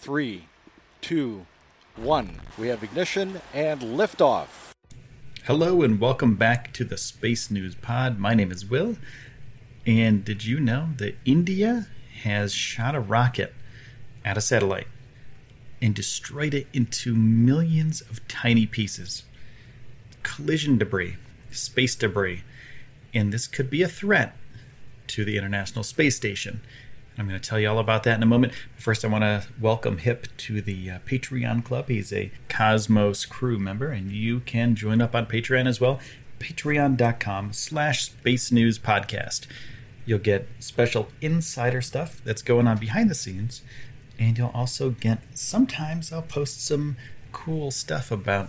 three, two, one. We have ignition and liftoff. Hello and welcome back to the Space News Pod. My name is Will. And did you know that India has shot a rocket at a satellite and destroyed it into millions of tiny pieces? Collision debris, space debris. And this could be a threat to the International Space Station. I'm going to tell you all about that in a moment. But First, I want to welcome Hip to the uh, Patreon Club. He's a Cosmos crew member, and you can join up on Patreon as well. Patreon.com slash Space News Podcast. You'll get special insider stuff that's going on behind the scenes, and you'll also get sometimes I'll post some cool stuff about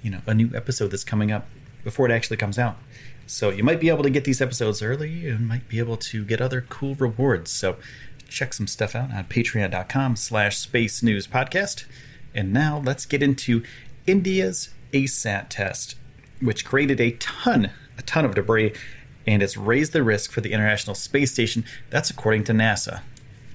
you know a new episode that's coming up before it actually comes out. So you might be able to get these episodes early and might be able to get other cool rewards. So check some stuff out on patreon.com slash space news podcast. And now let's get into India's ASAT test, which created a ton, a ton of debris, and it's raised the risk for the International Space Station. That's according to NASA.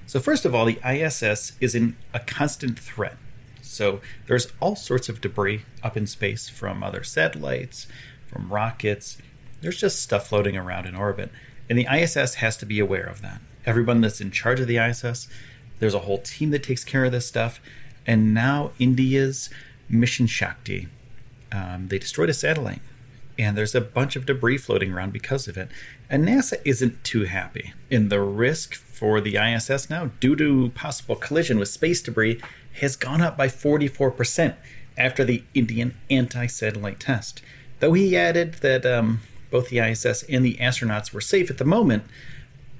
So first of all, the ISS is in a constant threat. So there's all sorts of debris up in space from other satellites, from rockets. There's just stuff floating around in orbit. And the ISS has to be aware of that everyone that's in charge of the ISS. There's a whole team that takes care of this stuff. And now India's Mission Shakti, um, they destroyed a satellite. And there's a bunch of debris floating around because of it. And NASA isn't too happy. And the risk for the ISS now, due to possible collision with space debris, has gone up by 44% after the Indian anti satellite test. Though he added that um, both the ISS and the astronauts were safe at the moment,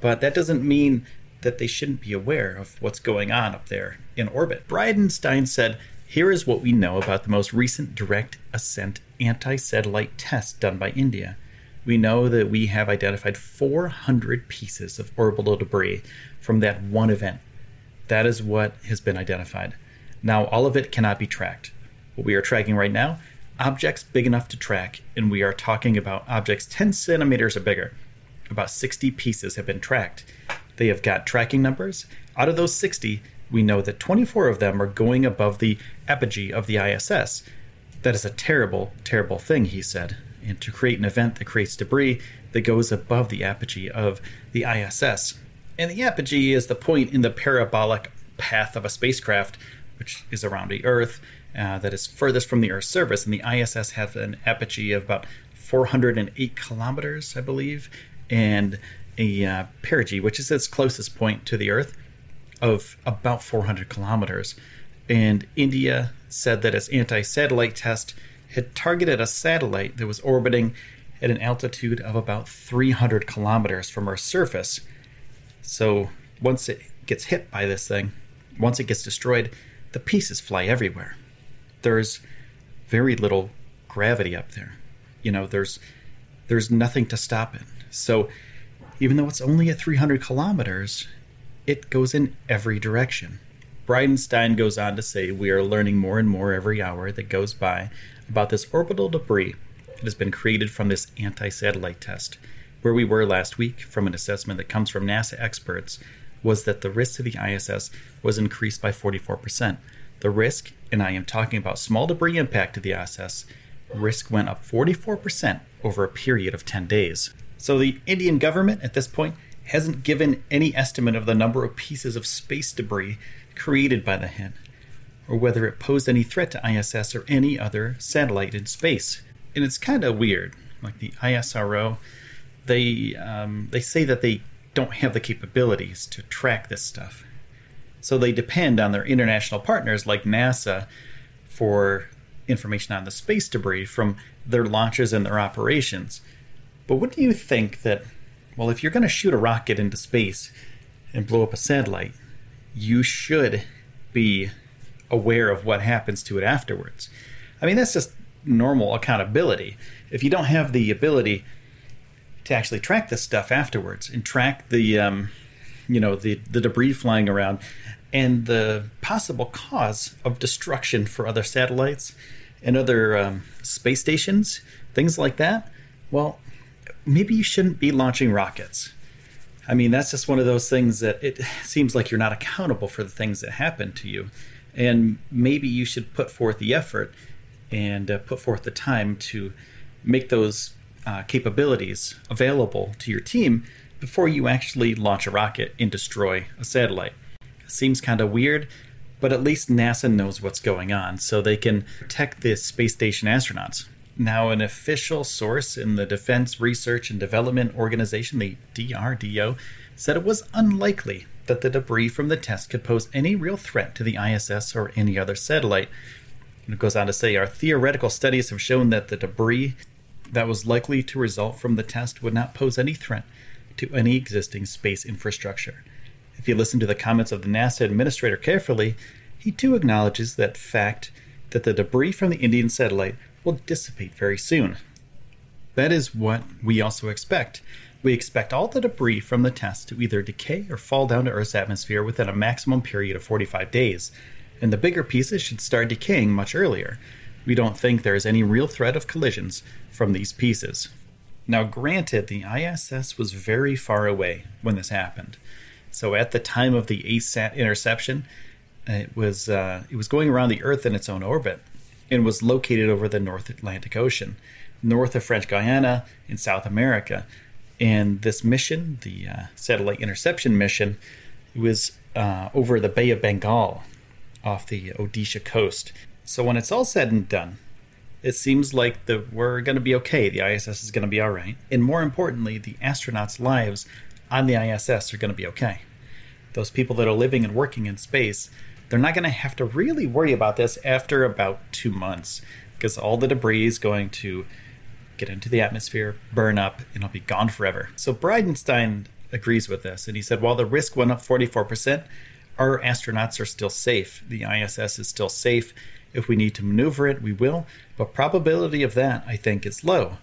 but that doesn't mean that they shouldn't be aware of what's going on up there in orbit. Bridenstine said, Here is what we know about the most recent direct ascent anti satellite test done by India. We know that we have identified 400 pieces of orbital debris from that one event. That is what has been identified. Now, all of it cannot be tracked. What we are tracking right now, objects big enough to track, and we are talking about objects 10 centimeters or bigger about 60 pieces have been tracked. They have got tracking numbers. Out of those 60, we know that 24 of them are going above the apogee of the ISS. That is a terrible, terrible thing, he said. And to create an event that creates debris that goes above the apogee of the ISS. And the apogee is the point in the parabolic path of a spacecraft, which is around the Earth, uh, that is furthest from the Earth's surface. And the ISS has an apogee of about 408 kilometers, I believe, and a uh, perigee, which is its closest point to the Earth, of about 400 kilometers. And India said that its anti satellite test had targeted a satellite that was orbiting at an altitude of about 300 kilometers from Earth's surface. So once it gets hit by this thing, once it gets destroyed, the pieces fly everywhere. There's very little gravity up there. You know, there's there's nothing to stop it. So even though it's only at 300 kilometers, it goes in every direction. Bridenstine goes on to say we are learning more and more every hour that goes by about this orbital debris that has been created from this anti satellite test. Where we were last week, from an assessment that comes from NASA experts, was that the risk to the ISS was increased by 44%. The risk, and I am talking about small debris impact to the ISS, risk went up 44% over a period of 10 days. So the Indian government at this point hasn't given any estimate of the number of pieces of space debris created by the hit, or whether it posed any threat to ISS or any other satellite in space. And it's kind of weird. Like the ISRO, they um, they say that they don't have the capabilities to track this stuff, so they depend on their international partners like NASA for information on the space debris from their launches and their operations. But what do you think that, well, if you're going to shoot a rocket into space and blow up a satellite, you should be aware of what happens to it afterwards. I mean, that's just normal accountability. If you don't have the ability to actually track this stuff afterwards and track the, um, you know, the, the debris flying around and the possible cause of destruction for other satellites and other um, space stations, things like that, well, maybe you shouldn't be launching rockets. I mean, that's just one of those things that it seems like you're not accountable for the things that happen to you. And maybe you should put forth the effort and uh, put forth the time to make those uh, capabilities available to your team before you actually launch a rocket and destroy a satellite. Seems kind of weird, but at least NASA knows what's going on so they can protect the space station astronauts. Now, an official source in the Defense Research and Development Organization, the DRDO, said it was unlikely that the debris from the test could pose any real threat to the ISS or any other satellite. And it goes on to say our theoretical studies have shown that the debris that was likely to result from the test would not pose any threat to any existing space infrastructure. If you listen to the comments of the NASA administrator carefully, he too acknowledges that fact that the debris from the Indian satellite will dissipate very soon. That is what we also expect. We expect all the debris from the test to either decay or fall down to Earth's atmosphere within a maximum period of 45 days, and the bigger pieces should start decaying much earlier. We don't think there is any real threat of collisions from these pieces. Now, granted, the ISS was very far away when this happened. So, at the time of the ASAT interception, it was uh, it was going around the Earth in its own orbit and was located over the North Atlantic Ocean, north of French Guiana in South America. And this mission, the uh, satellite interception mission, was uh, over the Bay of Bengal off the Odisha coast. So when it's all said and done, it seems like the, we're going to be okay. The ISS is going to be all right. And more importantly, the astronauts' lives on the ISS are going to be okay. Those people that are living and working in space they're not going to have to really worry about this after about two months because all the debris is going to get into the atmosphere, burn up, and it'll be gone forever. So Bridenstine agrees with this, and he said while the risk went up 44%, our astronauts are still safe. The ISS is still safe. If we need to maneuver it, we will, but probability of that, I think, is low.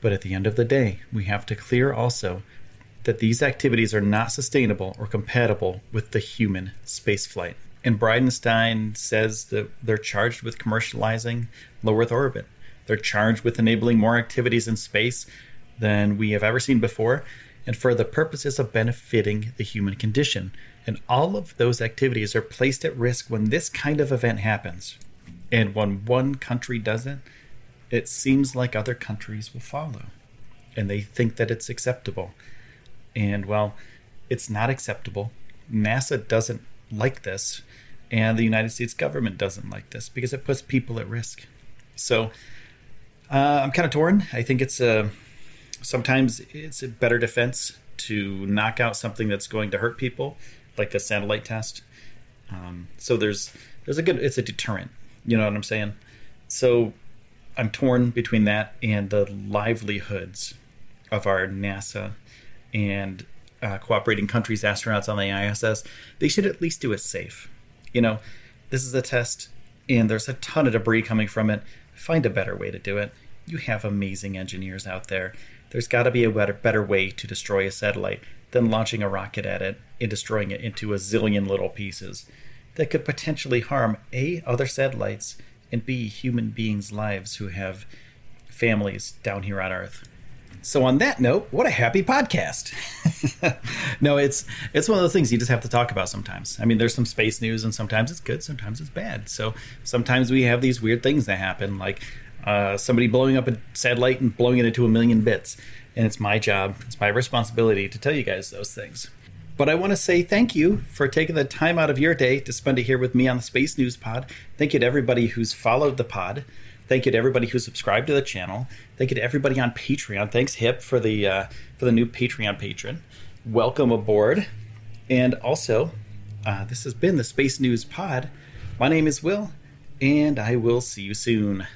But at the end of the day, we have to clear also that these activities are not sustainable or compatible with the human spaceflight. And Bridenstine says that they're charged with commercializing low Earth orbit. They're charged with enabling more activities in space than we have ever seen before, and for the purposes of benefiting the human condition. And all of those activities are placed at risk when this kind of event happens. And when one country does it, it seems like other countries will follow. And they think that it's acceptable. And well, it's not acceptable. NASA doesn't like this, and the United States government doesn't like this because it puts people at risk. So uh, I'm kind of torn. I think it's a sometimes it's a better defense to knock out something that's going to hurt people, like the satellite test. Um, so there's there's a good it's a deterrent. You know what I'm saying? So I'm torn between that and the livelihoods of our NASA and uh, cooperating countries' astronauts on the ISS, they should at least do it safe. You know, this is a test, and there's a ton of debris coming from it. Find a better way to do it. You have amazing engineers out there. There's got to be a better, better way to destroy a satellite than launching a rocket at it and destroying it into a zillion little pieces that could potentially harm A, other satellites, and B, human beings' lives who have families down here on Earth. So on that note, what a happy podcast. no, it's it's one of those things you just have to talk about sometimes. I mean, there's some space news and sometimes it's good, sometimes it's bad. So sometimes we have these weird things that happen like uh, somebody blowing up a satellite and blowing it into a million bits. And it's my job, it's my responsibility to tell you guys those things. But I want to say thank you for taking the time out of your day to spend it here with me on the Space News Pod. Thank you to everybody who's followed the pod. Thank you to everybody who subscribed to the channel. Thank you to everybody on Patreon. Thanks, Hip, for the uh, for the new Patreon patron. Welcome aboard. And also, uh, this has been the Space News Pod. My name is Will, and I will see you soon.